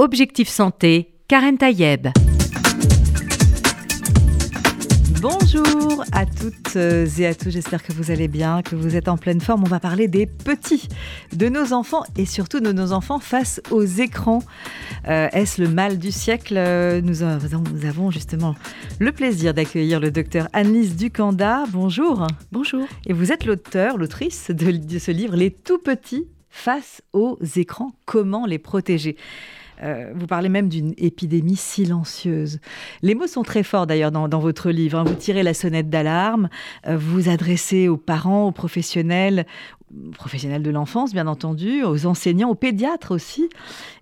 Objectif Santé, Karen Tayeb. Bonjour à toutes et à tous, j'espère que vous allez bien, que vous êtes en pleine forme. On va parler des petits, de nos enfants et surtout de nos enfants face aux écrans. Euh, est-ce le mal du siècle? Nous, avons justement le plaisir d'accueillir le docteur Annelise Ducanda. Bonjour. Bonjour. Et vous êtes l'auteur, l'autrice de, de ce livre Les tout petits face aux écrans, comment les protéger? Euh, vous parlez même d'une épidémie silencieuse. Les mots sont très forts d'ailleurs dans, votre livre. Hein. Vous tirez la sonnette d'alarme, euh, vous vous adressez aux parents, aux professionnels, aux professionnels de l'enfance bien entendu, aux enseignants, aux pédiatres aussi.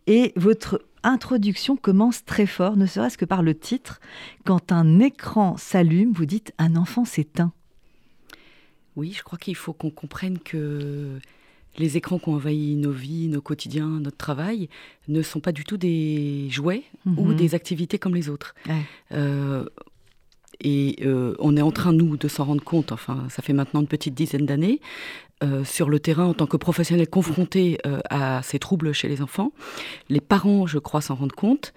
Et votre introduction commence très fort, ne serait-ce que par le titre. Quand un écran s'allume, vous dites un enfant s'éteint. Oui, je crois qu'il faut qu'on comprenne que les écrans qui ont envahi nos vies, nos quotidiens, notre travail, ne sont pas du tout des jouets ou mhm. des activités comme les autres. Euh, et euh, on est en train, nous, de s'en rendre compte, enfin, ça fait maintenant une petite dizaine d'années, euh, sur le terrain en tant que professionnels confrontés à ces troubles chez les enfants. Les parents, je crois, s'en rendent compte.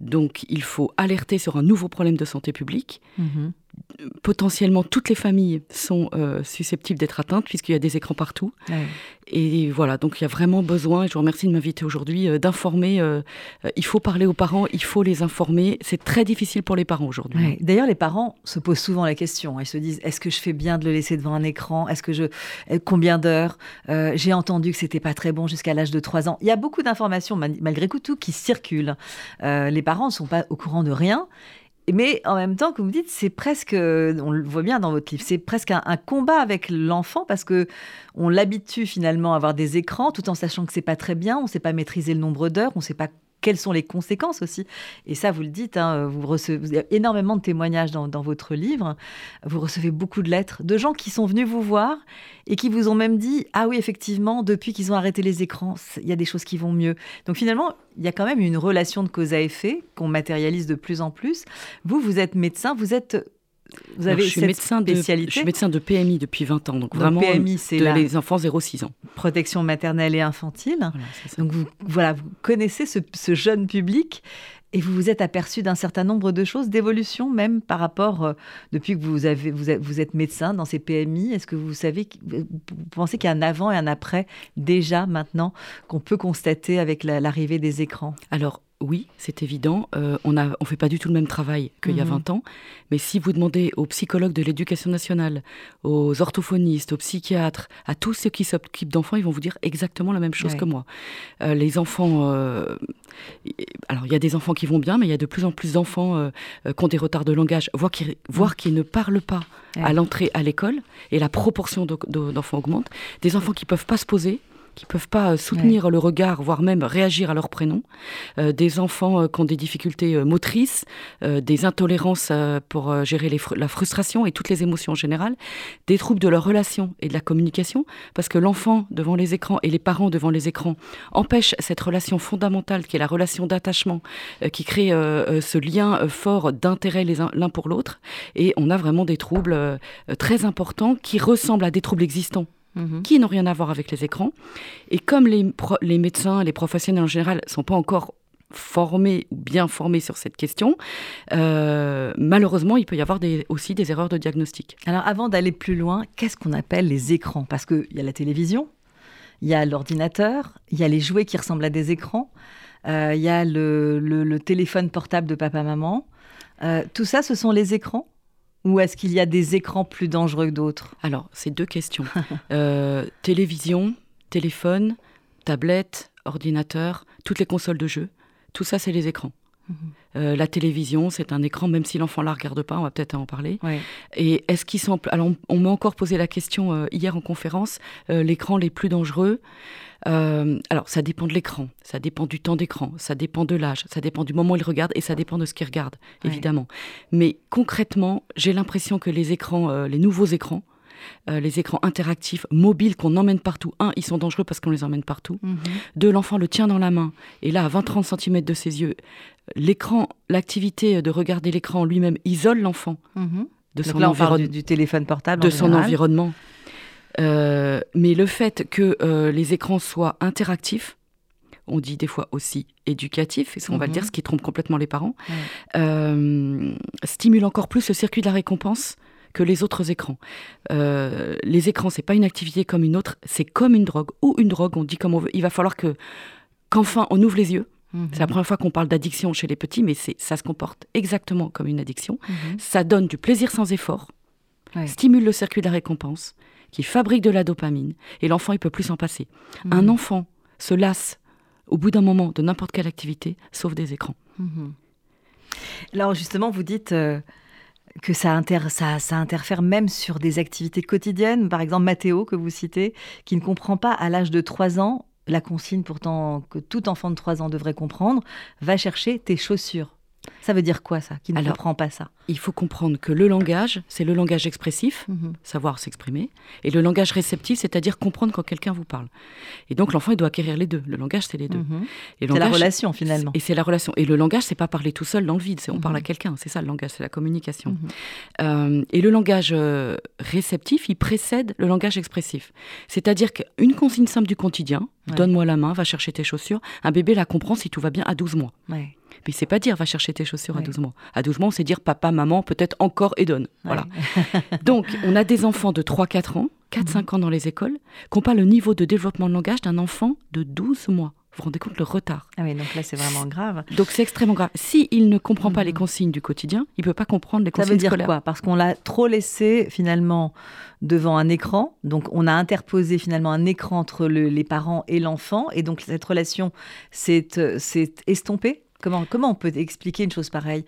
Donc, il faut alerter sur un nouveau problème de santé publique. Mhm potentiellement toutes les familles sont euh, susceptibles d'être atteintes puisqu'il y a des écrans partout. Et voilà, donc il y a vraiment besoin, et je vous remercie de m'inviter aujourd'hui, euh, d'informer. Euh, il faut parler aux parents, il faut les informer. C'est très difficile pour les parents aujourd'hui. D'ailleurs, les parents se posent souvent la question. Ils se disent est-ce que je fais bien de le laisser devant un écran? Est-ce que je combien d'heures J'ai entendu que c'était pas très bon jusqu'à l'âge de 3 ans. Il y a beaucoup d'informations malgré tout qui circulent. les parents ne sont pas au courant de rien. Mais en même temps, comme vous dites, c'est presque, on le voit bien dans votre livre, c'est presque un, combat avec l'enfant parce que on l'habitue finalement à avoir des écrans tout en sachant que c'est pas très bien, on ne sait pas maîtriser le nombre d'heures, on ne sait pas quelles sont les conséquences aussi. Et ça, vous le dites, hein, vous recevez énormément de témoignages dans, votre livre. Vous recevez beaucoup de lettres de gens qui sont venus vous voir et qui vous ont même dit Ah oui, effectivement, depuis qu'ils ont arrêté les écrans, il y a des choses qui vont mieux. Donc finalement, il y a quand même une relation de cause à effet qu'on matérialise de plus en plus. Vous, vous êtes médecin, vous êtes vous avez je suis médecin spécialité. De, je suis médecin de PMI depuis 20 ans, donc, vraiment PMI, c'est les enfants 0-6 ans. Protection maternelle et infantile. donc vous, voilà, vous connaissez ce, jeune public et vous vous êtes aperçu d'un certain nombre de choses, d'évolution même par rapport, euh, depuis que vous, avez, vous, vous, êtes médecin dans ces PMI, est-ce que vous savez, vous pensez qu'il y a un avant et un après déjà maintenant qu'on peut constater avec l'arrivée des écrans? Alors, oui, c'est évident. Euh, on ne on fait pas du tout le même travail qu'il y a 20 mhm. ans. Mais si vous demandez aux psychologues de l'éducation nationale, aux orthophonistes, aux psychiatres, à tous ceux qui s'occupent d'enfants, ils vont vous dire exactement la même chose que moi. Euh, les enfants. Euh, alors, il y a des enfants qui vont bien, mais il y a de plus en plus d'enfants qui ont des retards de langage, voire qui, voire qui ne parlent pas à l'entrée à l'école. Et la proportion d'enfants augmente. Des enfants qui ne peuvent pas se poser qui peuvent pas euh, soutenir le regard, voire même réagir à leur prénom, euh, des enfants euh, qui ont des difficultés motrices, des intolérances pour gérer la frustration et toutes les émotions en général, des troubles de leur relation et de la communication, parce que l'enfant devant les écrans et les parents devant les écrans empêchent cette relation fondamentale qui est la relation d'attachement, qui crée ce lien fort d'intérêt l'un pour l'autre, et on a vraiment des troubles très importants qui ressemblent à des troubles existants Mhm. qui n'ont rien à voir avec les écrans. Et comme les, les médecins, les professionnels en général ne sont pas encore formés ou bien formés sur cette question, euh, malheureusement, il peut y avoir des, aussi des erreurs de diagnostic. Alors avant d'aller plus loin, qu'est-ce qu'on appelle les écrans? Parce qu'il y a la télévision, il y a l'ordinateur, il y a les jouets qui ressemblent à des écrans, euh, il y a le, téléphone portable de papa-maman. Euh, tout ça, ce sont les écrans? Ou est-ce qu'il y a des écrans plus dangereux que d'autres? Alors, c'est deux questions. Euh, télévision, téléphone, tablette, ordinateur, toutes les consoles de jeux, tout ça, c'est les écrans. Euh, la télévision, c'est un écran, même si l'enfant la regarde pas, on va peut-être en parler. Et est-ce qu'ils sont... Alors, on, m'a encore posé la question euh, hier en conférence, l'écran les plus dangereux. Euh, alors, ça dépend de l'écran, ça dépend du temps d'écran, ça dépend de l'âge, ça dépend du moment où il regarde et ça dépend de ce qu'il regarde, évidemment. Mais concrètement, j'ai l'impression que les écrans, euh, les nouveaux écrans, euh, les écrans interactifs, mobiles qu'on emmène partout. Un, ils sont dangereux parce qu'on les emmène partout. Mhm. Deux, l'enfant le tient dans la main. Et là, à 20-30 cm de ses yeux, l'écran, l'activité de regarder l'écran lui-même isole l'enfant mhm. de son environnement. Du, téléphone portable. De son environnement. Euh, mais le fait que euh, les écrans soient interactifs, on dit des fois aussi éducatif, on va le dire, Mhm. ce qui trompe complètement les parents, euh, stimule encore plus le circuit de la récompense que les autres écrans. Euh, les écrans, c'est pas une activité comme une autre, c'est comme une drogue ou une drogue, on dit comme on veut. Il va falloir que qu'enfin on ouvre les yeux. Mhm. C'est la première fois qu'on parle d'addiction chez les petits, mais c'est ça se comporte exactement comme une addiction. Mhm. Ça donne du plaisir sans effort, Ouais. stimule le circuit de la récompense, qui fabrique de la dopamine, et l'enfant, il peut plus s'en passer. Un Mhm. enfant se lasse au bout d'un moment de n'importe quelle activité, sauf des écrans. Alors justement, vous dites euh, que ça, ça interfère même sur des activités quotidiennes. Par exemple, Mathéo, que vous citez, qui ne comprend pas à l'âge de 3 ans la consigne pourtant que tout enfant de 3 ans devrait comprendre, va chercher tes chaussures. Ça veut dire quoi ça Qui ne Alors- comprend pas ça? Il faut comprendre que le langage, c'est le langage expressif, savoir s'exprimer, et le langage réceptif, c'est-à-dire comprendre quand quelqu'un vous parle. Et donc l'enfant, il doit acquérir les deux. Le langage, c'est les deux. Mhm. Et le C'est la relation finalement. Et c'est la relation. Et le langage, c'est pas parler tout seul dans le vide, c'est on Mhm. parle à quelqu'un. C'est ça le langage, c'est la communication. Mhm. Euh, et le langage euh, réceptif, il précède le langage expressif. C'est-à-dire qu'une consigne simple du quotidien, Ouais. donne-moi la main, va chercher tes chaussures, un bébé la comprend si tout va bien à 12 mois. Ouais. Mais c'est pas dire va chercher tes chaussures à Ouais. 12 mois. À 12 mois, sait dire papa, maman, peut-être encore et donne. Voilà. Donc, on a des enfants de 3-4 ans, 4-5 ans dans les écoles, n'ont pas le niveau de développement de langage d'un enfant de 12 mois. Vous vous rendez compte le retard Ah oui, donc là c'est vraiment grave. Donc, c'est extrêmement grave. Si il ne comprend pas Mhm. les consignes du quotidien, il ne peut pas comprendre les Ça consignes veut dire scolaires. quoi? Parce qu'on l'a trop laissé finalement devant un écran. Donc on a interposé finalement un écran entre le- les parents et l'enfant. Et donc cette relation s'est euh, s'est estompée? Comment, comment on peut expliquer une chose pareille?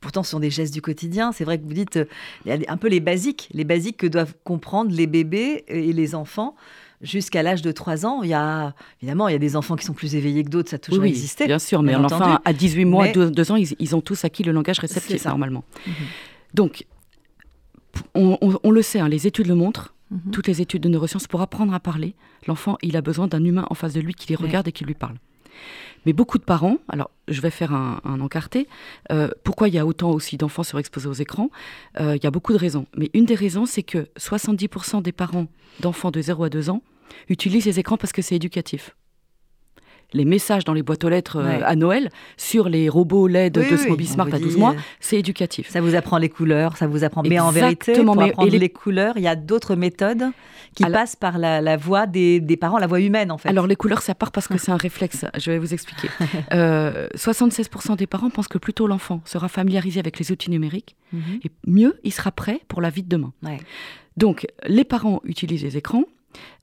Pourtant, ce sont des gestes du quotidien. C'est vrai que vous dites, euh, un peu les basiques, les basiques que doivent comprendre les bébés et les enfants jusqu'à l'âge de 3 ans. Il y a, évidemment, il y a des enfants qui sont plus éveillés que d'autres, ça a toujours oui, existé. bien sûr, mais bien un entendu. enfant à 18 mois, Mais- 2, ans, ils, ils ont tous acquis le langage réceptif normalement. Mhm. Donc, on, on- on le sait, hein, les études le montrent, Mhm. toutes les études de neurosciences, pour apprendre à parler, l'enfant, il a besoin d'un humain en face de lui qui les Ouais. regarde et qui lui parle. Mais beaucoup de parents, alors je vais faire un, encarté, euh, pourquoi il y a autant aussi d'enfants surexposés aux écrans Euh, Il y a beaucoup de raisons. Mais une des raisons, c'est que 70% des parents d'enfants de 0 à 2 ans utilisent les écrans parce que c'est éducatif. Les messages dans les boîtes aux lettres euh, Ouais. à Noël sur les robots LED Oui, de Smoby Smart à 12 dit, mois, euh, c'est éducatif. Ça vous apprend les couleurs, ça vous apprend. Mais en vérité, pour mais- apprendre les- les... couleurs, il y a d'autres méthodes qui Alors- passent par la, la voix des, des parents, la voix humaine en fait. Alors les couleurs, ça part parce que c'est un réflexe. Je vais vous expliquer. Euh, 76% des parents pensent que plus tôt l'enfant sera familiarisé avec les outils numériques, Mhm. et mieux il sera prêt pour la vie de demain. Ouais. Donc les parents utilisent les écrans.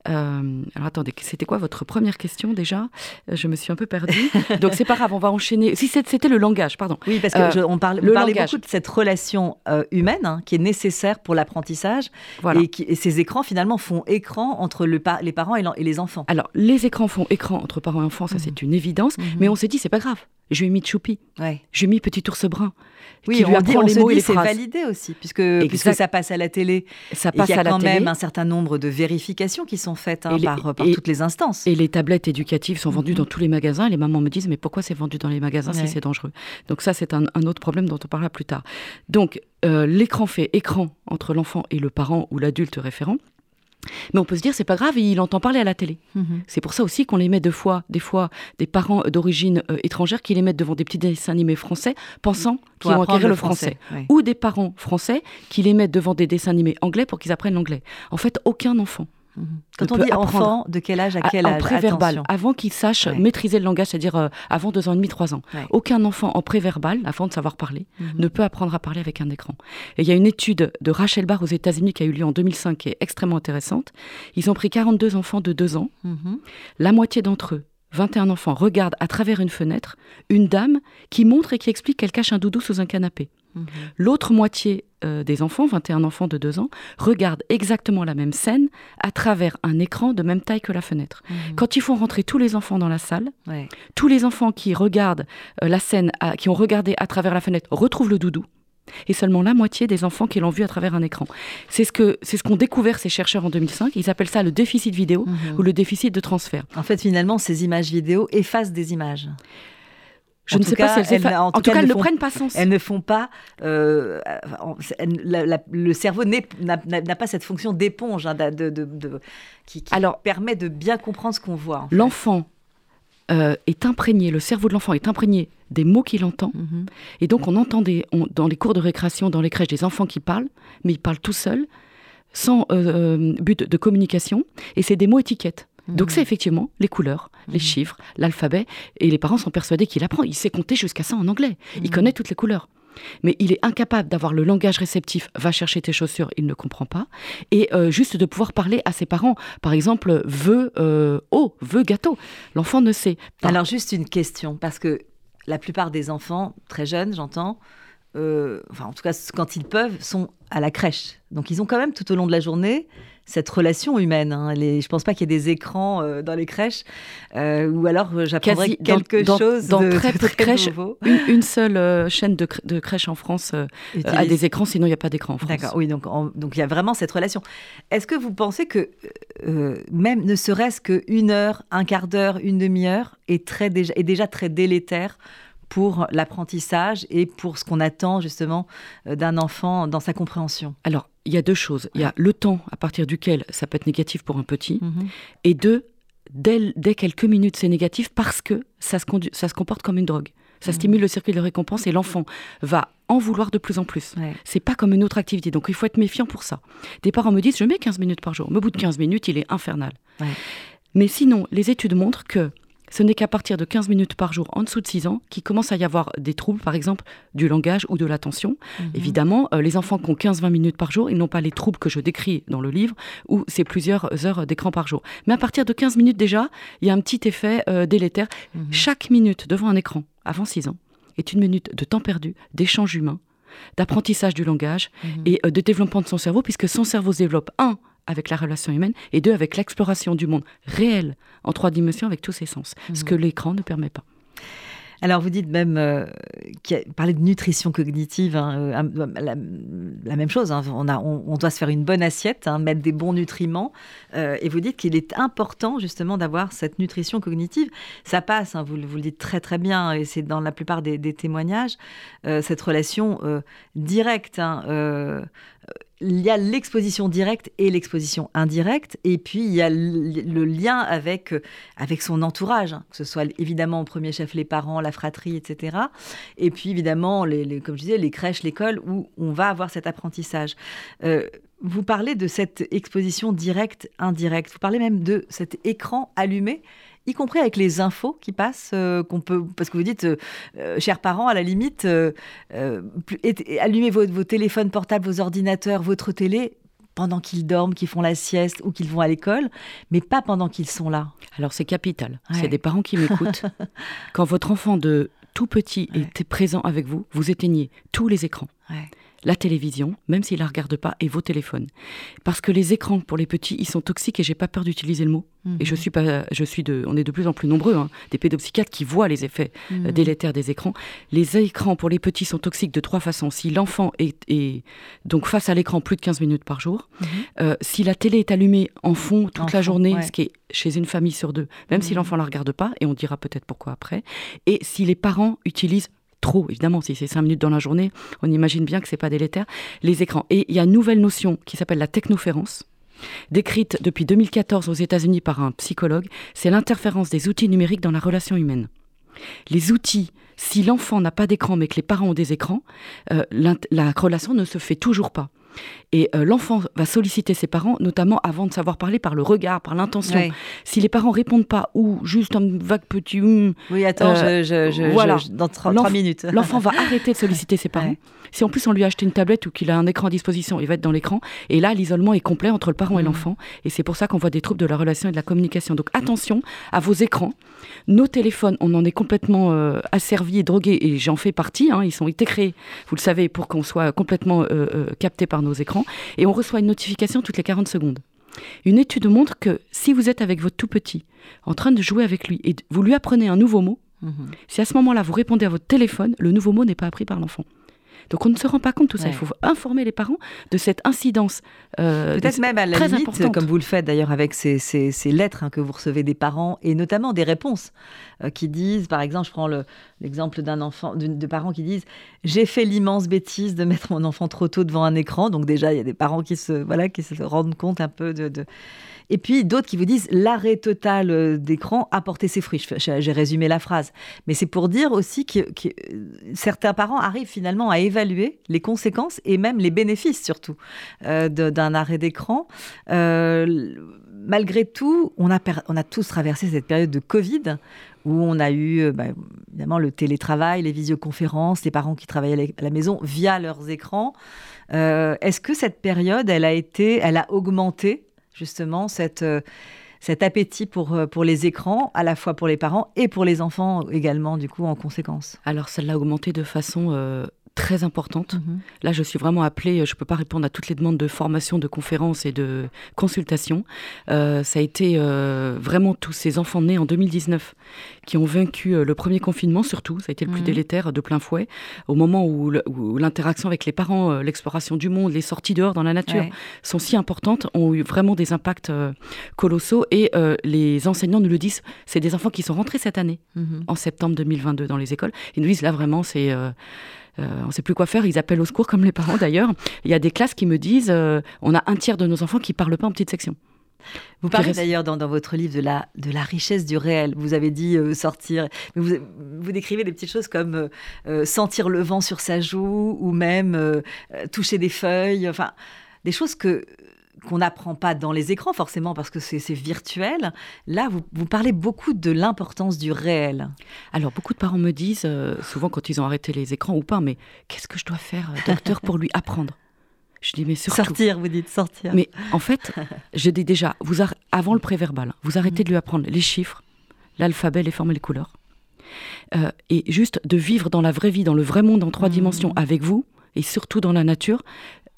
Euh, alors attendez, c'était quoi votre première question déjà? Euh, Je me suis un peu perdue. Donc c'est pas grave, on va enchaîner. Si c'était le langage, pardon. Oui, parce que Euh, parle, le langage. beaucoup de cette relation euh, humaine hein, qui est nécessaire pour l'apprentissage Voilà. et, qui- et ces écrans finalement font écran entre le pa- les parents et, et les enfants. Alors les écrans font écran entre parents et enfants, ça Mhm. c'est une évidence. Mhm. Mais on s'est dit c'est pas grave. Je lui ai mis Choupi, Ouais. je lui ai mis Petit ours brun. Oui, qui lui on, dit, on les mots et dit les c'est validé aussi puisque, puisque ça passe à la télé Ça et passe qu'il y a à la quand télé. même un certain nombre de vérifications qui sont faites hein, les- par, par et- toutes les instances. Et les tablettes éducatives sont vendues dans tous les magasins. Et les mamans me disent, mais pourquoi c'est vendu dans les magasins Ouais. si c'est dangereux? Donc ça, c'est un, un autre problème dont on parlera plus tard. Donc, euh, l'écran fait écran entre l'enfant et le parent ou l'adulte référent. Mais on peut se dire, c'est pas grave, il entend parler à la télé. Mhm. C'est pour ça aussi qu'on les met deux fois, des fois, des parents d'origine euh, étrangère qui les mettent devant des petits dessins animés français, pensant qu'ils Pour vont acquérir le français. Ou des parents français qui les mettent devant des dessins animés anglais pour qu'ils apprennent l'anglais. En fait, aucun enfant. Quand On dit apprendre. enfant, de quel âge à quel en âge? préverbal, Attention. avant qu'il sache Ouais. maîtriser le langage, c'est-à-dire euh, avant deux ans et demi, trois ans. Ouais. Aucun enfant en préverbal, avant de savoir parler, Mhm. ne peut apprendre à parler avec un écran. Et il y a une étude de Rachel Barr aux États-Unis qui a eu lieu en 2005 qui est extrêmement intéressante. Ils ont pris 42 enfants de deux ans. Mhm. La moitié d'entre eux, 21 enfants, regardent à travers une fenêtre une dame qui montre et qui explique qu'elle cache un doudou sous un canapé. Mhm. L'autre moitié euh, des enfants, 21 enfants de 2 ans, regardent exactement la même scène à travers un écran de même taille que la fenêtre. Mhm. Quand ils font rentrer tous les enfants dans la salle, Ouais. tous les enfants qui regardent euh, la scène, à- qui ont regardé à travers la fenêtre, retrouvent le doudou. Et seulement la moitié des enfants qui l'ont vu à travers un écran. C'est ce que c'est ce qu'ont découvert ces chercheurs en 2005. Ils appellent ça le déficit vidéo Mhm. ou le déficit de transfert. En fait, finalement, ces images vidéo effacent des images. Je En ne sais cas, pas si elles, elles- effa- en en tout tout cas, elles elles ne prennent pas sens. Elles ne font pas. euh, en- elles- la- la- le cerveau n'a pas cette fonction d'éponge hein, de, de- de- de- qui, qui Alors- permet de bien comprendre ce qu'on voit. L'enfant euh, est imprégné, le cerveau de l'enfant est imprégné des mots qu'il entend. Mhm. Et donc on entend des- on- dans les cours de récréation, dans les crèches, des enfants qui parlent, mais ils parlent tout seuls, sans euh, euh, but de communication, et c'est des mots étiquettes. Donc c'est effectivement les couleurs, les chiffres, l'alphabet, et les parents sont persuadés qu'il apprend. Il sait compter jusqu'à ça en anglais. Il connaît toutes les couleurs. Mais il est incapable d'avoir le langage réceptif, va chercher tes chaussures, il ne comprend pas. Et euh, juste de pouvoir parler à ses parents. Par exemple, veut euh, oh, veut gâteau. L'enfant ne sait pas. Alors juste une question, parce que la plupart des enfants, très jeunes, j'entends, euh, enfin en tout cas quand ils peuvent, sont à la crèche. Donc ils ont quand même tout au long de la journée cette relation humaine. Hein. Les- je pense pas qu'il y ait des écrans euh, dans les crèches, euh, ou alors dans- quelque dans- chose dans de, très peu de crèches, une, une seule chaîne de, de crèche en France a des écrans, sinon il n'y a pas d'écran en France. D'accord, oui, donc il y a vraiment cette relation. Est-ce que vous pensez que même ne serait-ce qu'une heure, un quart d'heure, une demi-heure est, très déjà, est déjà très délétère pour l'apprentissage et pour ce qu'on attend justement euh, d'un enfant dans sa compréhension Alors, il y a deux choses. Il y a le temps à partir duquel ça peut être négatif pour un petit, Mhm. et deux, dès, dès quelques minutes, c'est négatif parce que ça se, condu- ça se comporte comme une drogue. Ça Mhm. stimule le circuit de récompense et l'enfant va en vouloir de plus en plus. Ouais. C'est pas comme une autre activité. Donc il faut être méfiant pour ça. Des parents me disent je mets 15 minutes par jour. Mais au bout de 15 minutes, il est infernal. Ouais. Mais sinon, les études montrent que ce n'est qu'à partir de 15 minutes par jour en dessous de 6 ans qu'il commence à y avoir des troubles, par exemple du langage ou de l'attention. Mhm. Évidemment, euh, les enfants qui ont 15-20 minutes par jour, ils n'ont pas les troubles que je décris dans le livre, où c'est plusieurs heures d'écran par jour. Mais à partir de 15 minutes déjà, il y a un petit effet euh, délétère. Mhm. Chaque minute devant un écran, avant 6 ans, est une minute de temps perdu, d'échange humain, d'apprentissage du langage Mhm. et euh, de développement de son cerveau, puisque son cerveau se développe, un, avec la relation humaine, et deux, avec l'exploration du monde réel en trois dimensions avec tous ses sens, ce que l'écran ne permet pas. Alors, vous dites même, euh, a- de nutrition cognitive, hein, euh, la, la même chose. hein, on, a, on, on doit se faire une bonne assiette, hein, mettre des bons nutriments. euh, et vous dites qu'il est important justement d'avoir cette nutrition cognitive. Ça passe, vous, le- vous le dites très très bien, et c'est dans la plupart des, des témoignages, euh, cette relation directe. Il y a l'exposition directe et l'exposition indirecte, et puis il y a le, lien avec, euh, avec son entourage, hein, que ce soit évidemment au premier chef les parents, la fratrie, etc. Et puis évidemment, les- comme je disais, les crèches, l'école, où on va avoir cet apprentissage. Euh, vous parlez de cette exposition directe, indirecte, vous parlez même de cet écran allumé y compris avec les infos qui passent, euh, qu'on peut, parce que vous dites, euh, euh, chers parents, à la limite, allumez vos, vos téléphones portables, vos ordinateurs, votre télé pendant qu'ils dorment, qu'ils font la sieste ou qu'ils vont à l'école, mais pas pendant qu'ils sont là. Alors c'est capital. Ouais. C'est des parents qui m'écoutent. Quand votre enfant de tout petit Ouais. est présent avec vous, vous éteignez tous les écrans. Ouais. La télévision, même s'il la regarde pas, et vos téléphones. Parce que les écrans pour les petits, ils sont toxiques et j'ai pas peur d'utiliser le mot. Et je suis pas, je suis de, on est de plus en plus nombreux, hein, des pédopsychiatres qui voient les effets euh, Mhm. délétères des écrans. Les écrans pour les petits sont toxiques de trois façons. Si l'enfant est, est donc face à l'écran plus de 15 minutes par jour, Mhm. euh, si la télé est allumée en fond toute En la fond, journée, ouais. ce qui est chez une famille sur deux, même si Mhm. l'enfant la regarde pas, et on dira peut-être pourquoi après, et si les parents utilisent trop, évidemment, si c'est 5 minutes dans la journée, on imagine bien que c'est pas délétère, les écrans. Et il y a une nouvelle notion qui s'appelle la technoférence, décrite depuis 2014 aux États-Unis par un psychologue, c'est l'interférence des outils numériques dans la relation humaine. Les outils, si l'enfant n'a pas d'écran mais que les parents ont des écrans, euh, la relation ne se fait toujours pas. Et euh, l'enfant va solliciter ses parents, notamment avant de savoir parler, par le regard, par l'intention. Ouais. Si les parents répondent pas ou juste un vague petit hum, Oui, attends, Euh, je, je- je- voilà. dans trois, L'enf- trois minutes. L'enfant va arrêter de solliciter ses parents. Ouais. Si en plus on lui a acheté une tablette ou qu'il a un écran à disposition, il va être dans l'écran. Et là, l'isolement est complet entre le parent et Mhm. l'enfant. Et c'est pour ça qu'on voit des troubles de la relation et de la communication. Donc attention à vos écrans. Nos téléphones, on en est complètement euh, asservis et drogués. Et j'en fais partie. hein. Ils sont été créés, vous le savez, pour qu'on soit complètement euh, capté par nos écrans. Et on reçoit une notification toutes les 40 secondes. Une étude montre que si vous êtes avec votre tout petit, en train de jouer avec lui, et vous lui apprenez un nouveau mot, Mhm. si à ce moment-là, vous répondez à votre téléphone, le nouveau mot n'est pas appris par l'enfant. Donc on ne se rend pas compte de tout ça. Ouais. Il faut informer les parents de cette incidence. euh, Peut-être même à la très limite, importante. comme vous le faites d'ailleurs avec ces, ces- ces lettres hein, que vous recevez des parents, et notamment des réponses euh, qui disent, par exemple, je prends le- l'exemple d'un enfant, de, parents qui disent j'ai fait l'immense bêtise de mettre mon enfant trop tôt devant un écran. Donc déjà, il y a des parents qui se voilà qui se rendent compte un peu de, de... Et puis d'autres qui vous disent l'arrêt total euh, d'écran a porté ses fruits. J'ai résumé la phrase. Mais c'est pour dire aussi que, certains parents arrivent finalement à évaluer les conséquences et même les bénéfices surtout euh, d'un arrêt d'écran. Euh, malgré tout, on a, on a tous traversé cette période de Covid où on a eu bah, évidemment le télétravail, les visioconférences, les parents qui travaillaient à la maison via leurs écrans. Est-ce que cette période, elle a été, elle a augmenté justement cette, euh, cet appétit pour, euh, pour les écrans, à la fois pour les parents et pour les enfants également, du coup, en conséquence. Alors, ça l'a augmenté de façon euh, très importante. Mhm. Là, je suis vraiment appelée, je ne peux pas répondre à toutes les demandes de formation, de conférences et de consultations. Euh, ça a été euh, vraiment tous ces enfants nés en 2019 qui ont vaincu euh, le premier confinement, surtout, ça a été le plus mhm. délétère de plein fouet, au moment où l'interaction avec les parents, l'exploration du monde, les sorties dehors dans la nature sont si importantes, ont eu vraiment des impacts colossaux et les enseignants nous le disent, c'est des enfants qui sont rentrés cette année, mhm. en septembre 2022 dans les écoles. Ils nous disent là vraiment c'est euh, on ne sait plus quoi faire, ils appellent au secours comme les parents d'ailleurs. Il y a des classes qui me disent euh, on a un tiers de nos enfants qui ne parlent pas en petite section. Vous parlez d'ailleurs dans, votre livre de la, de la richesse du réel. Vous avez dit euh, sortir, mais vous, vous, décrivez des petites choses comme sentir le vent sur sa joue ou même toucher des feuilles, enfin des choses que qu'on n'apprend pas dans les écrans forcément parce que c'est virtuel. Là, vous, parlez beaucoup de l'importance du réel. Alors, beaucoup de parents me disent, euh, souvent quand ils ont arrêté les écrans ou pas, mais qu'est-ce que je dois faire, euh, docteur, pour lui apprendre? Je dis, mais surtout. Sortir, vous dites, sortir. Mais en fait, je dis déjà, vous avant le préverbal, vous arrêtez de lui apprendre les chiffres, l'alphabet, les formes et les couleurs. Euh, et juste de vivre dans la vraie vie, dans le vrai monde en trois mmh. dimensions avec vous, et surtout dans la nature,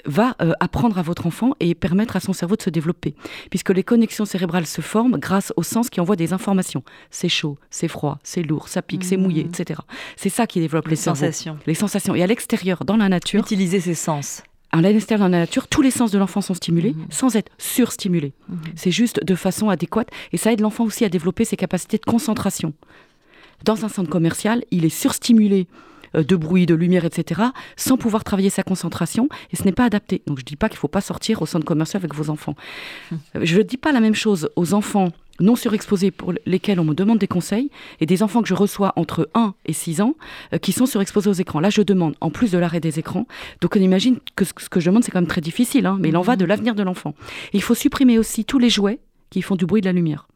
va euh, apprendre à votre enfant et permettre à son cerveau de se développer. Puisque les connexions cérébrales se forment grâce au sens qui envoie des informations. C'est chaud, c'est froid, c'est lourd, ça pique, c'est mouillé, mmh. etc. C'est ça qui développe les, sensations. Les sensations. Et à l'extérieur, dans la nature. Utiliser ses sens. À l'extérieur, dans la nature, tous les sens de l'enfant sont stimulés mmh. sans être surstimulés. Mmh. C'est juste de façon adéquate. Et ça aide l'enfant aussi à développer ses capacités de concentration. Dans un centre commercial, il est surstimulé de bruit, de lumière, etc., sans pouvoir travailler sa concentration, et ce n'est pas adapté. Donc je ne dis pas qu'il ne faut pas sortir au centre commercial avec vos enfants. Hum. Je ne dis pas la même chose aux enfants non surexposés pour lesquels on me demande des conseils, et des enfants que je reçois entre 1 et 6 ans euh, qui sont surexposés aux écrans. Là, je demande, en plus de l'arrêt des écrans, donc on imagine que ce que je demande, c'est quand même très difficile, hein, mais il en va de l'avenir de l'enfant. Il faut supprimer aussi tous les jouets qui font du bruit de la lumière.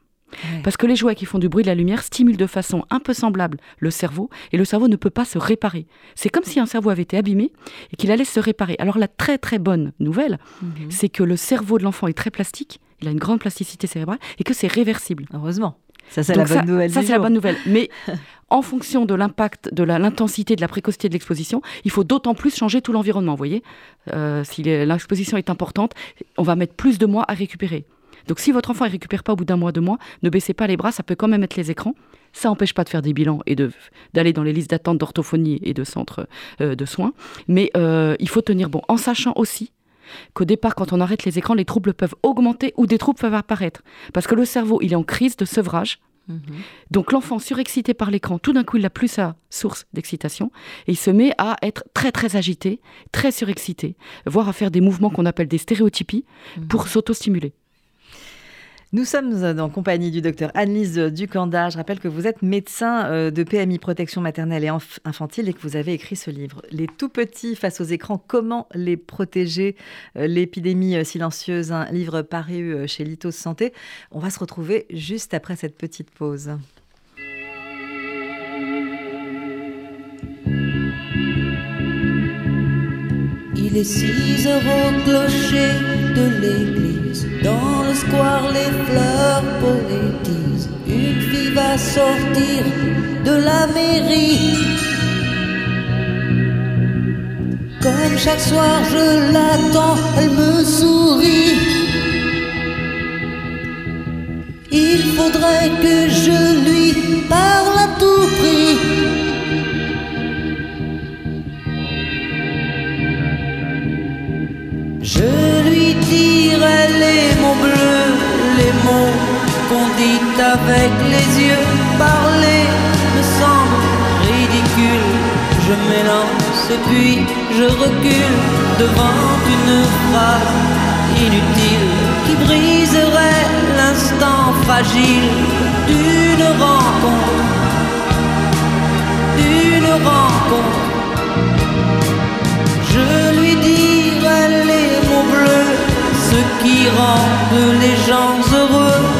Parce que les jouets qui font du bruit de la lumière stimulent de façon un peu semblable le cerveau et le cerveau ne peut pas se réparer. C'est comme si un cerveau avait été abîmé et qu'il allait se réparer. Alors la très très bonne nouvelle, mhm. c'est que le cerveau de l'enfant est très plastique, il a une grande plasticité cérébrale et que c'est réversible. Heureusement. Ça, c'est la bonne nouvelle. Ça, c'est la bonne nouvelle. Mais en fonction de l'impact, de l'intensité, de la précocité de l'exposition, il faut d'autant plus changer tout l'environnement. Vous voyez, euh, si l'exposition est importante, on va mettre plus de mois à récupérer. Donc si votre enfant ne récupère pas au bout d'un mois, deux mois, ne baissez pas les bras, ça peut quand même être les écrans. Ça n'empêche pas de faire des bilans et d'aller dans les listes d'attente d'orthophonie et de centres euh, de soins. Mais euh, il faut tenir bon, en sachant aussi qu'au départ, quand on arrête les écrans, les troubles peuvent augmenter ou des troubles peuvent apparaître. Parce que le cerveau, il est en crise de sevrage. Mhm. Donc l'enfant surexcité par l'écran, tout d'un coup, il n'a plus sa source d'excitation et il se met à être très très agité, très surexcité, voire à faire des mouvements qu'on appelle des stéréotypies mhm. pour s'auto-stimuler. Nous sommes en compagnie du docteur Annelise Ducanda. Je rappelle que vous êtes médecin euh, de PMI protection maternelle et infantile et que vous avez écrit ce livre. Les tout petits face aux écrans, comment les protéger? Euh, L'épidémie euh, silencieuse, un livre paru chez Litos Santé. On va se retrouver juste après cette petite pause. Il est 6 heures au clocher de l'église. Dans le square, les fleurs poétisent. Une fille va sortir de la mairie. Comme chaque soir, je l'attends, elle me sourit. Il faudrait que je lui parle avec les yeux. Parler me semble ridicule. et puis je recule devant une phrase inutile qui briserait l'instant fragile d'une rencontre, d'une rencontre. Je lui dirai les mots bleus, ce qui rendent les gens heureux.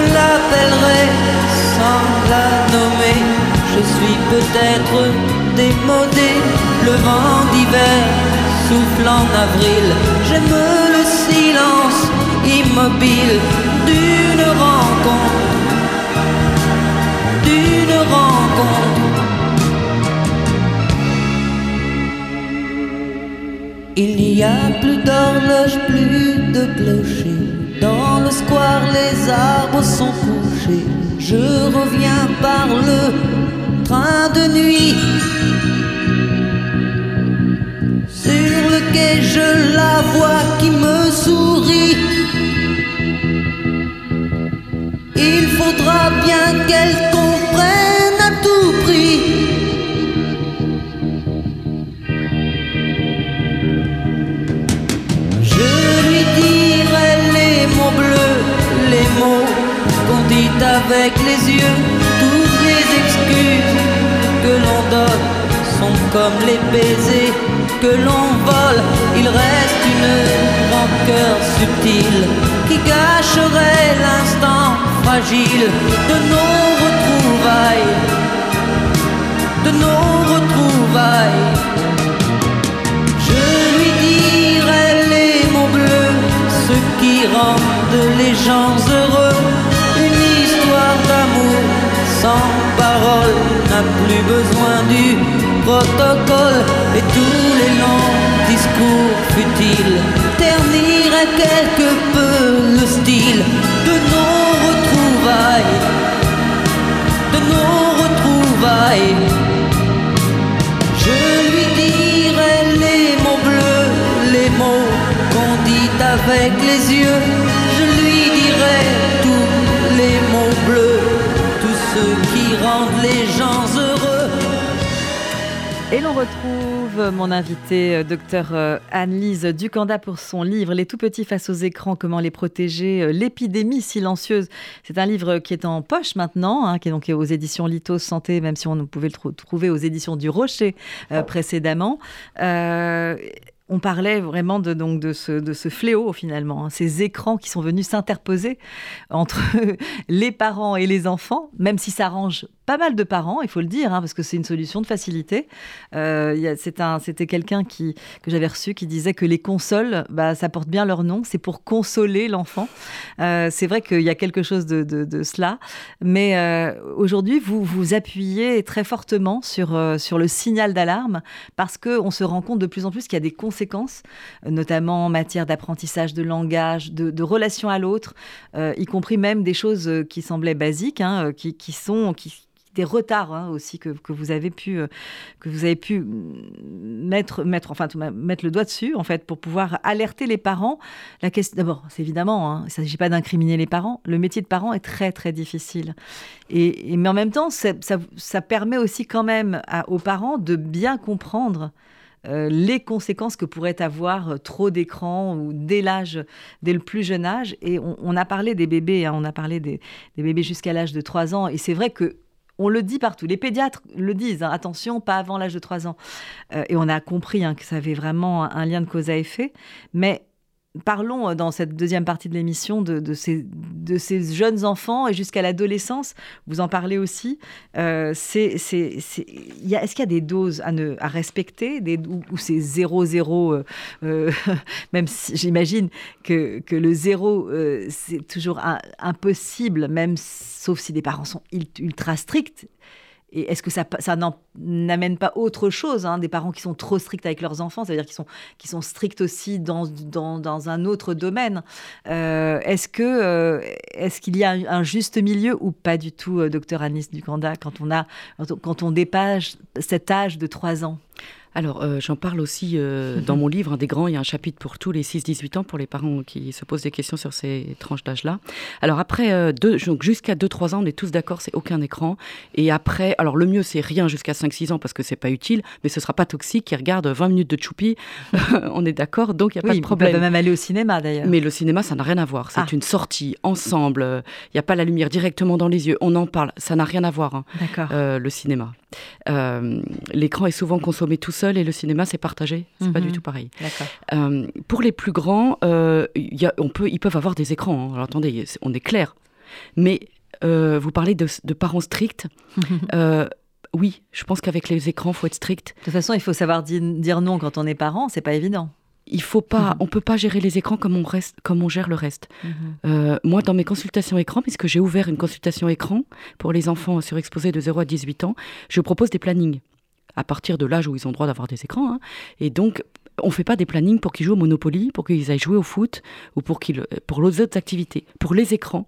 Je l'appellerai sans la nommer. Je suis peut-être démodé, le vent d'hiver souffle en avril. J'aime le silence immobile d'une rencontre, d'une rencontre. Il n'y a plus d'horloge, plus de clocher. Les arbres sont couchés. Je reviens par le train de nuit. Sur le quai, je la vois qui me sourit. Il faudra bien qu'elle avec les yeux. Toutes les excuses que l'on donne sont comme les baisers que l'on vole. Il reste une rancœur subtile qui gâcherait l'instant fragile de nos retrouvailles. De nos retrouvailles. Je lui dirai les mots bleus, ce qui rendent les gens heureux. D'amour sans parole n'a plus besoin du protocole et tous les longs discours futiles terniraient quelque peu le style de nos retrouvailles, de nos retrouvailles. Je lui dirai les mots bleus, les mots qu'on dit avec les yeux. Je lui dirai ceux qui rendent les gens heureux. Et l'on retrouve mon invité, euh, docteur euh, Anne-Lise Ducanda, pour son livre Les tout petits face aux écrans, comment les protéger, euh, l'épidémie silencieuse. C'est un livre qui est en poche maintenant, hein, qui est donc aux éditions Litos Santé, même si on pouvait le tr- trouver aux éditions du Rocher précédemment. On parlait vraiment de, donc de, ce, de ce fléau finalement, hein, ces écrans qui sont venus s'interposer entre les parents et les enfants, même si ça arrange pas mal de parents, il faut le dire, hein, parce que c'est une solution de facilité. Euh, C'était quelqu'un que j'avais reçu qui disait que les consoles, bah, ça porte bien leur nom, c'est pour consoler l'enfant. Euh, c'est vrai qu'il y a quelque chose de, cela, mais euh, aujourd'hui, vous vous appuyez très fortement sur, le signal d'alarme parce qu'on se rend compte de plus en plus qu'il y a des conséquences, notamment en matière d'apprentissage de langage, de, de relation à l'autre, y compris même des choses qui semblaient basiques, hein, qui, sont... des retards hein, aussi que, que vous avez pu euh, que vous avez pu mettre mettre enfin mettre le doigt dessus en fait pour pouvoir alerter les parents la question d'abord c'est évidemment hein, il ne s'agit pas d'incriminer les parents le métier de parent est très très difficile et, mais en même temps ça, ça permet aussi quand même aux parents de bien comprendre euh, les conséquences que pourrait avoir euh, trop d'écran ou dès l'âge, dès le plus jeune âge. Et on, on a parlé des bébés, hein, on a parlé des, des bébés jusqu'à l'âge de 3 ans. Et c'est vrai que on le dit partout, les pédiatres le disent, hein, attention, pas avant l'âge de 3 ans. Euh, et on a compris hein, que ça avait vraiment un, lien de cause à effet. Mais parlons euh, dans cette deuxième partie de l'émission de, ces, jeunes enfants et jusqu'à l'adolescence. Vous en parlez aussi. Euh, y a- est-ce qu'il y a des doses à, respecter ou, ou c'est 0-0 euh, euh, Même si j'imagine que, le zéro, euh, c'est toujours impossible, même sauf si des parents sont ul- ultra stricts. Et est-ce que ça, n'amène pas autre chose hein, Des parents qui sont trop stricts avec leurs enfants, c'est-à-dire qui sont, stricts aussi dans, un autre domaine. Euh, euh, est-ce qu'il y a un, juste milieu ou pas du tout, euh, docteur Anis Ducanda, quand on, a, quand on dépasse cet âge de 3 ans? Alors, euh, j'en parle aussi euh, dans mon livre, un des grands, il y a un chapitre pour tous les 6-18 ans, pour les parents qui se posent des questions sur ces tranches d'âge-là. Alors après, euh, jusqu'à 2-3 ans, on est tous d'accord, c'est aucun écran. Et après, alors le mieux, c'est rien jusqu'à 5-6 ans parce que c'est pas utile, mais ce sera pas toxique, ils regardent 20 minutes de choupi, on est d'accord, donc il n'y a pas de problème. Ils peuvent même aller au cinéma d'ailleurs. Mais le cinéma, ça n'a rien à voir, c'est ah. une sortie ensemble, il n'y a pas la lumière directement dans les yeux, on en parle, ça n'a rien à voir, hein, le cinéma. L'écran est souvent consommé tout seul et le cinéma c'est partagé, c'est pas du mhm. tout pareil. Euh, pour les plus grands, euh, y a, on peut, ils peuvent avoir des écrans. Hein. Alors attendez, on est clair. Mais euh, vous parlez de, parents stricts. Euh, oui, je pense qu'avec les écrans, faut être strict. De toute façon, il faut savoir dire, non quand on est parent, c'est pas évident. Il faut pas, mhm. on peut pas gérer les écrans comme on reste, comme on gère le reste. Mhm. moi, dans mes consultations écran, puisque j'ai ouvert une consultation écran pour les enfants surexposés de 0 à 18 ans, je propose des plannings à partir de l'âge où ils ont droit d'avoir des écrans. Hein. Et donc, on ne fait pas des plannings pour qu'ils jouent au Monopoly, pour qu'ils aillent jouer au foot ou pour, qu'ils, pour les autres activités. Pour les écrans,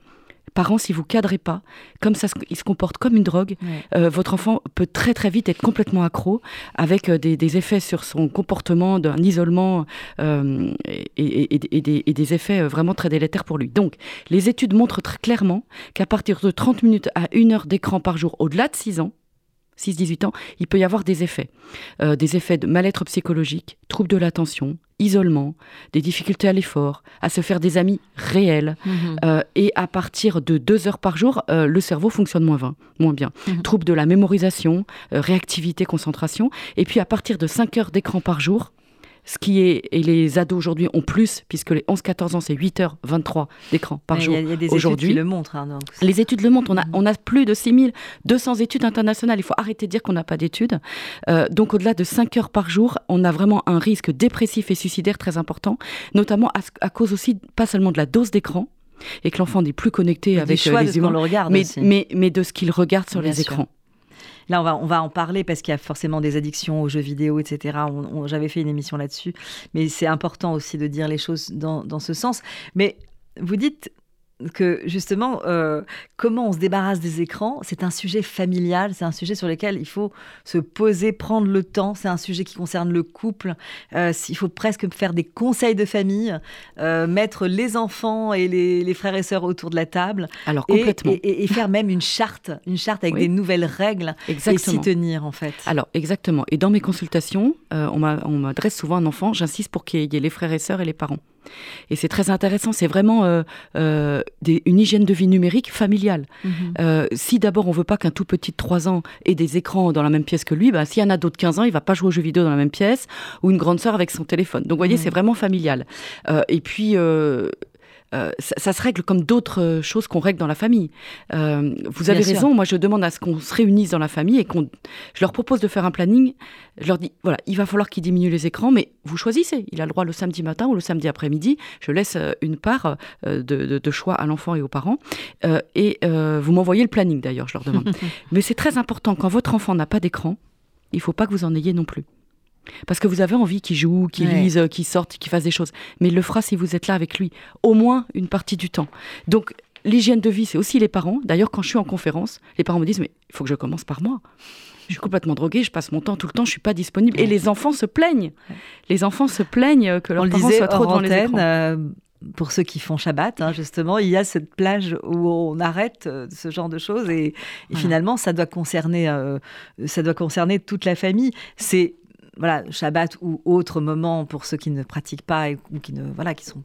parents, si vous cadrez pas, comme ça, il se comporte comme une drogue, euh, votre enfant peut très très vite être complètement accro, avec euh, des, effets sur son comportement, d'un isolement euh, et, des, et, des, effets vraiment très délétères pour lui. Donc, les études montrent très clairement qu'à partir de 30 minutes à 1 heure d'écran par jour au-delà de 6 ans, 6-18 ans, il peut y avoir des effets. Euh, des effets de mal-être psychologique, troubles de l'attention, isolement, des difficultés à l'effort, à se faire des amis réels. Mhm. Euh, et à partir de deux heures par jour, euh, le cerveau fonctionne moins, moins bien. Mhm. Troubles de la mémorisation, réactivité, concentration. Et puis à partir de 5 heures d'écran par jour, ce qui est, et les ados aujourd'hui ont plus, puisque les 11-14 ans, c'est 8h23 d'écran par jour. Il y, a des études qui le montrent. Hein, les études le montrent. On a, on a plus de 6200 études internationales. Il faut arrêter de dire qu'on n'a pas d'études. Euh, donc, au-delà de 5 heures par jour, on a vraiment un risque dépressif et suicidaire très important, notamment à, cause aussi, pas seulement de la dose d'écran, et que l'enfant n'est plus connecté avec euh, les humains, le mais, mais, mais, de ce qu'il regarde sur les écrans. Là, on va, on va en parler parce qu'il y a forcément des addictions aux jeux vidéo, etc. J'avais fait une émission là-dessus, mais c'est important aussi de dire les choses dans, dans ce sens. Mais vous dites que justement, euh, comment on se débarrasse des écrans, c'est un sujet familial, c'est un sujet sur lequel il faut se poser, prendre le temps, c'est un sujet qui concerne le couple, euh, il faut presque faire des conseils de famille, euh, mettre les enfants et les, frères et sœurs autour de la table. Alors complètement. Et, faire même une charte, une charte avec des nouvelles règles exactement. et s'y tenir en fait. Alors exactement. Et dans mes consultations, on m'adresse souvent un enfant, j'insiste pour qu'il y ait les frères et sœurs et les parents. Et c'est très intéressant, c'est vraiment euh, euh, une hygiène de vie numérique familiale. Mhm. Euh, si d'abord on veut pas qu'un tout petit de 3 ans ait des écrans dans la même pièce que lui, bah, s'il y en a d'autres de 15 ans, il va pas jouer aux jeux vidéo dans la même pièce, ou une grande sœur avec son téléphone. Donc vous voyez, c'est vraiment familial. et puis euh, ça, se règle comme d'autres euh, choses qu'on règle dans la famille. Euh, vous avez raison, moi je demande à ce qu'on se réunisse dans la famille et qu'on, je leur propose de faire un planning. Je leur dis, voilà, il va falloir qu'ils diminuent les écrans, mais vous choisissez. Il a le droit le samedi matin ou le samedi après-midi. Je laisse une part de, choix à l'enfant et aux parents. et vous m'envoyez le planning d'ailleurs, je leur demande. mais c'est très important, quand votre enfant n'a pas d'écran, il ne faut pas que vous en ayez non plus. Parce que vous avez envie qu'il joue, qu'il lise, qu'il sorte, qu'il fasse des choses. Mais il le fera si vous êtes là avec lui, au moins une partie du temps. Donc, l'hygiène de vie, c'est aussi les parents. D'ailleurs, quand je suis en conférence, les parents me disent, mais il faut que je commence par moi. Je suis complètement droguée, je passe mon temps tout le temps, je suis pas disponible. Et les enfants se plaignent. Les enfants se plaignent que leurs parents soient trop devant les écrans. Euh, pour ceux qui font Shabbat, hein, justement, il y a cette plage où on arrête euh, ce genre de choses et, finalement, ça doit concerner, euh, ça doit concerner toute la famille. C'est voilà, Shabbat ou autre moment pour ceux qui ne pratiquent pas ou qui ne voilà qui sont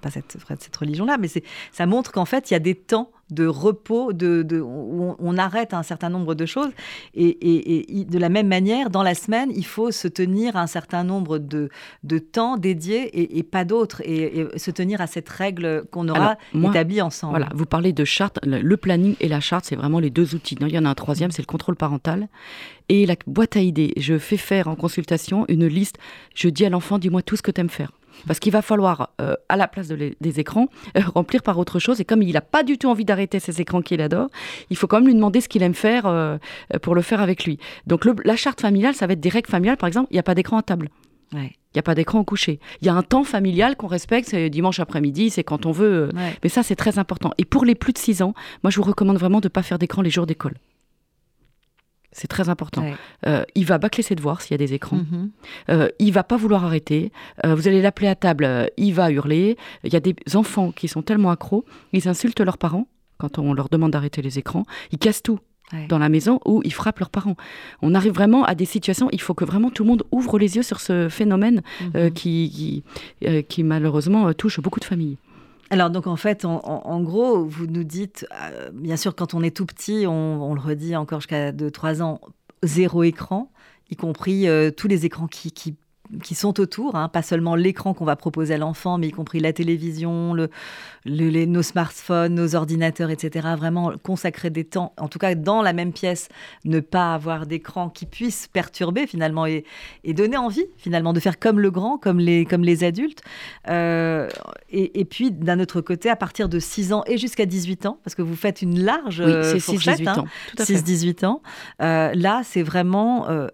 pas cette, cette religion-là, mais ça montre qu'en fait il y a des temps de repos, de, où on, arrête un certain nombre de choses. Et, de la même manière, dans la semaine, il faut se tenir à un certain nombre de, de temps dédiés et, pas d'autres, et, se tenir à cette règle qu'on aura établie ensemble. Voilà, vous parlez de charte, le planning et la charte, c'est vraiment les deux outils. il y en a un troisième, c'est le contrôle parental. Et la boîte à idées, je fais faire en consultation une liste, je dis à l'enfant, dis-moi tout ce que tu aimes faire. Parce qu'il va falloir, euh, à la place des écrans, euh, remplir par autre chose. Et comme il n'a pas du tout envie d'arrêter ces écrans qu'il adore, il faut quand même lui demander ce qu'il aime faire euh, pour le faire avec lui. Donc la charte familiale, ça va être des règles familiales. Par exemple, il n'y a pas d'écran à table. Il n'y a pas d'écran au coucher. Il y a un temps familial qu'on respecte, c'est dimanche après-midi, c'est quand on veut. Mais ça, c'est très important. Et pour les plus de 6 ans, moi, je vous recommande vraiment de ne pas faire d'écran les jours d'école. C'est très important. Euh, il va bâcler ses devoirs s'il y a des écrans. Mhm. Euh, il va pas vouloir arrêter. Euh, vous allez l'appeler à table, il va hurler. Il y a des enfants qui sont tellement accros, ils insultent leurs parents quand on leur demande d'arrêter les écrans. Ils cassent tout. dans la maison ou ils frappent leurs parents. On arrive vraiment à des situations, il faut que vraiment tout le monde ouvre les yeux sur ce phénomène mhm. qui, qui, malheureusement touche beaucoup de familles. Alors donc en fait, en, gros, vous nous dites, euh, bien sûr, quand on est tout petit, on, le redit encore jusqu'à 2-3 ans, zéro écran, y compris euh, tous les écrans qui, qui qui sont autour, hein, pas seulement l'écran qu'on va proposer à l'enfant, mais y compris la télévision, le, les, nos smartphones, nos ordinateurs, etc. Vraiment consacrer des temps, en tout cas dans la même pièce, ne pas avoir d'écran qui puisse perturber finalement et, et, donner envie finalement de faire comme le grand, comme les, comme les adultes. Euh, et, et, puis d'un autre côté, à partir de 6 ans et jusqu'à 18 ans, parce que vous faites une large oui, c'est 6-18 hein, ans. 6-18 ans. Euh, là, c'est vraiment euh,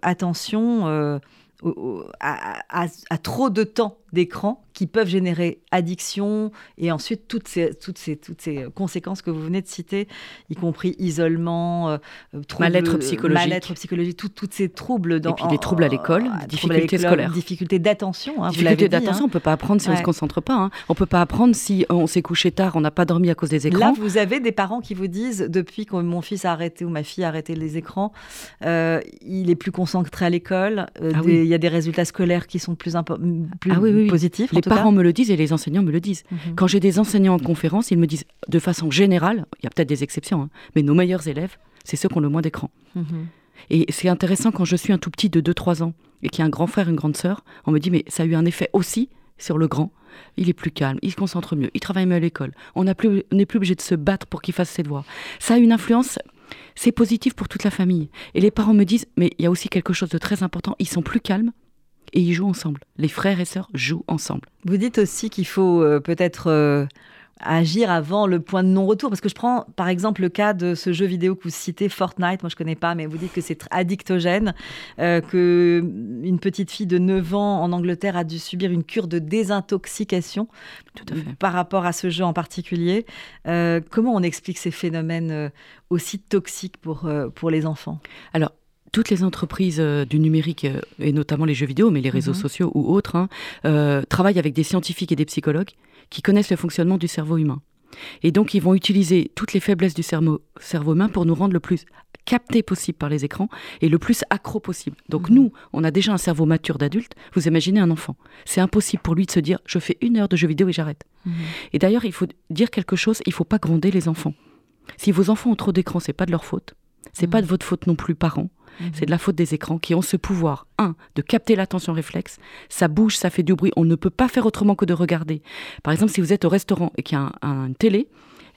à, trop de temps d'écran qui peuvent générer addiction et ensuite toutes ces, toutes ces, toutes ces conséquences que vous venez de citer, y compris isolement, euh, mal-être psychologique, mal psychologique toutes ces troubles. Dans, et puis des troubles à l'école, difficultés scolaires. Difficultés d'attention. Hein, difficultés d'attention, hein. on ne peut pas apprendre si on ne se concentre pas. Hein. On ne peut pas apprendre si on s'est couché tard, on n'a pas dormi à cause des écrans. Là, vous avez des parents qui vous disent, depuis que mon fils a arrêté ou ma fille a arrêté les écrans, euh, il est plus concentré à l'école, euh, ah il y a des résultats scolaires qui sont plus, plus ah positifs les parents me le disent et les enseignants me le disent. Mhm. Quand j'ai des enseignants en conférence, ils me disent de façon générale, il y a peut-être des exceptions, hein, mais nos meilleurs élèves, c'est ceux qui ont le moins d'écran. Mhm. Et c'est intéressant quand je suis un tout petit de 2-3 ans et qu'il y a un grand frère, une grande sœur, on me dit mais ça a eu un effet aussi sur le grand. Il est plus calme, il se concentre mieux, il travaille mieux à l'école. On n'est plus, plus obligé de se battre pour qu'il fasse ses devoirs. Ça a une influence c'est positif pour toute la famille. Et les parents me disent, mais il y a aussi quelque chose de très important, ils sont plus calmes, et ils jouent ensemble. Les frères et sœurs jouent ensemble. Vous dites aussi qu'il faut euh, peut-être euh, agir avant le point de non-retour Parce que je prends par exemple le cas de ce jeu vidéo que vous citez, Fortnite, moi je connais pas, mais vous dites que c'est addictogène, euh, que une petite fille de 9 ans en Angleterre a dû subir une cure de désintoxication Tout à fait. par rapport à ce jeu en particulier. comment on explique ces phénomènes aussi toxiques pour, pour les enfants? Alors, toutes les entreprises euh, du numérique, euh, et notamment les jeux vidéo, mais les réseaux mhm. sociaux ou autres, hein, euh, travaillent avec des scientifiques et des psychologues qui connaissent le fonctionnement du cerveau humain. Et donc, ils vont utiliser toutes les faiblesses du cerveau, cerveau humain pour nous rendre le plus capté possible par les écrans et le plus accro possible. Donc mhm. nous, on a déjà un cerveau mature d'adulte. Vous imaginez un enfant. C'est impossible pour lui de se dire, je fais une heure de jeux vidéo et j'arrête. Mhm. Et d'ailleurs, il faut dire quelque chose, il ne faut pas gronder les enfants. Si vos enfants ont trop d'écran, c'est pas de leur faute. C'est pas de votre faute non plus, parents. C'est de la faute des écrans qui ont ce pouvoir, un, de capter l'attention réflexe. Ça bouge, ça fait du bruit. On ne peut pas faire autrement que de regarder. Par exemple, si vous êtes au restaurant et qu'il y a un, une télé,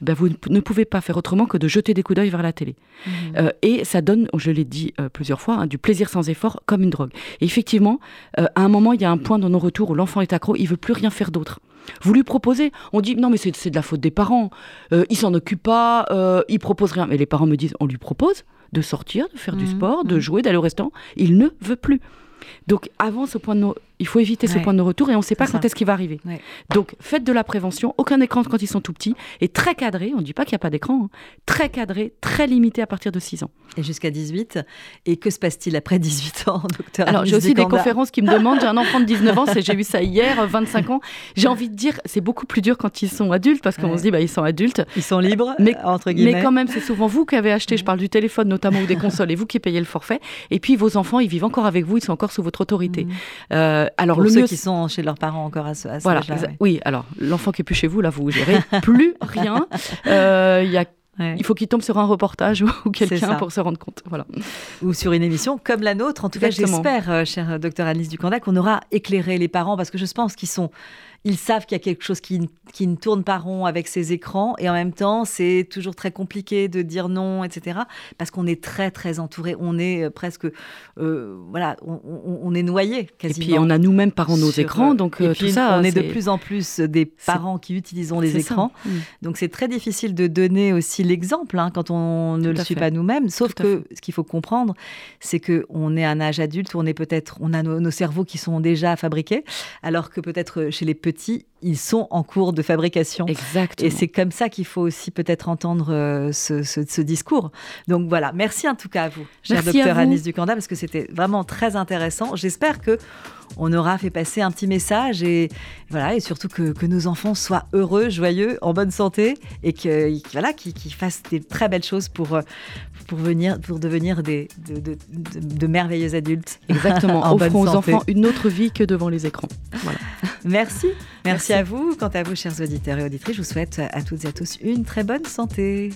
eh ben vous ne pouvez pas faire autrement que de jeter des coups d'œil vers la télé. Mhm. Euh, et ça donne, je l'ai dit euh, plusieurs fois, hein, du plaisir sans effort comme une drogue. Et effectivement, euh, à un moment, il y a un point dans nos retours où l'enfant est accro, il veut plus rien faire d'autre. Vous lui proposez, on dit non mais c'est de la faute des parents, il s'en occupe pas, il propose rien. Mais les parents me disent on lui propose, de sortir, de faire du mmh, sport, de mmh. jouer, d'aller au restaurant. Il ne veut plus. Donc avant ce point de il faut éviter ce point de retour et on ne sait pas quand est-ce qu'il va arriver. Donc faites de la prévention, aucun écran quand ils sont tout petits et très cadré, on ne dit pas qu'il n'y a pas d'écran, hein. très cadré, très limité à partir de 6 ans. Et jusqu'à 18. Et que se passe-t-il après 18 ans, docteur Alors j'ai aussi des conférences qui me demandent, j'ai un enfant de 19 ans, j'ai eu ça hier, 25 ans. J'ai envie de dire, c'est beaucoup plus dur quand ils sont adultes parce qu'on se dit, bah, ils sont adultes. Ils sont libres, mais, entre guillemets. Mais quand même, c'est souvent vous qui avez acheté, je parle du téléphone notamment ou des consoles, et vous qui payez le forfait. Et puis vos enfants, ils vivent encore avec vous, ils sont encore sous votre autorité. Mmh. Euh, alors le ceux qui sont chez leurs parents encore à ce, à voilà, Oui, alors l'enfant qui est plus chez vous, là, vous gérez plus rien. Euh, il y a Il faut qu'il tombe sur un reportage ou quelqu'un pour se rendre compte. Voilà. Ou sur une émission comme la nôtre. En tout cas, j'espère, euh, cher docteur Alice Ducanda, qu'on aura éclairé les parents parce que je pense qu'ils sont ils savent qu'il y a quelque chose qui, qui, ne tourne pas rond avec ces écrans et en même temps c'est toujours très compliqué de dire non etc parce qu'on est très très entouré on est euh, presque euh, voilà on, est noyé quasiment et puis on a nous-mêmes parents nos écrans donc et euh, tout ça on est... de plus en plus des parents qui utilisent les écrans. Mm. donc c'est très difficile de donner aussi l'exemple hein, quand on ne le suit pas nous-mêmes. Sauf que ce qu'il faut comprendre c'est que on est à un âge adulte où on est peut-être on a nos, nos cerveaux qui sont déjà fabriqués alors que peut-être chez les petits petits, ils sont en cours de fabrication. Exactement. Et c'est comme ça qu'il faut aussi peut-être entendre euh, ce, ce, ce, discours. Donc voilà, merci en tout cas à vous, cher docteur Anis Ducanda, parce que c'était vraiment très intéressant. J'espère que on aura fait passer un petit message et voilà et surtout que, que nos enfants soient heureux, joyeux, en bonne santé et que voilà qu'ils fassent des très belles choses pour pour venir pour devenir des de, de, de, de merveilleux adultes. Exactement. en Offrons aux enfants une autre vie que devant les écrans. Voilà. Merci. Merci. Merci à vous. Quant à vous, chers auditeurs et auditrices, je vous souhaite à toutes et à tous une très bonne santé.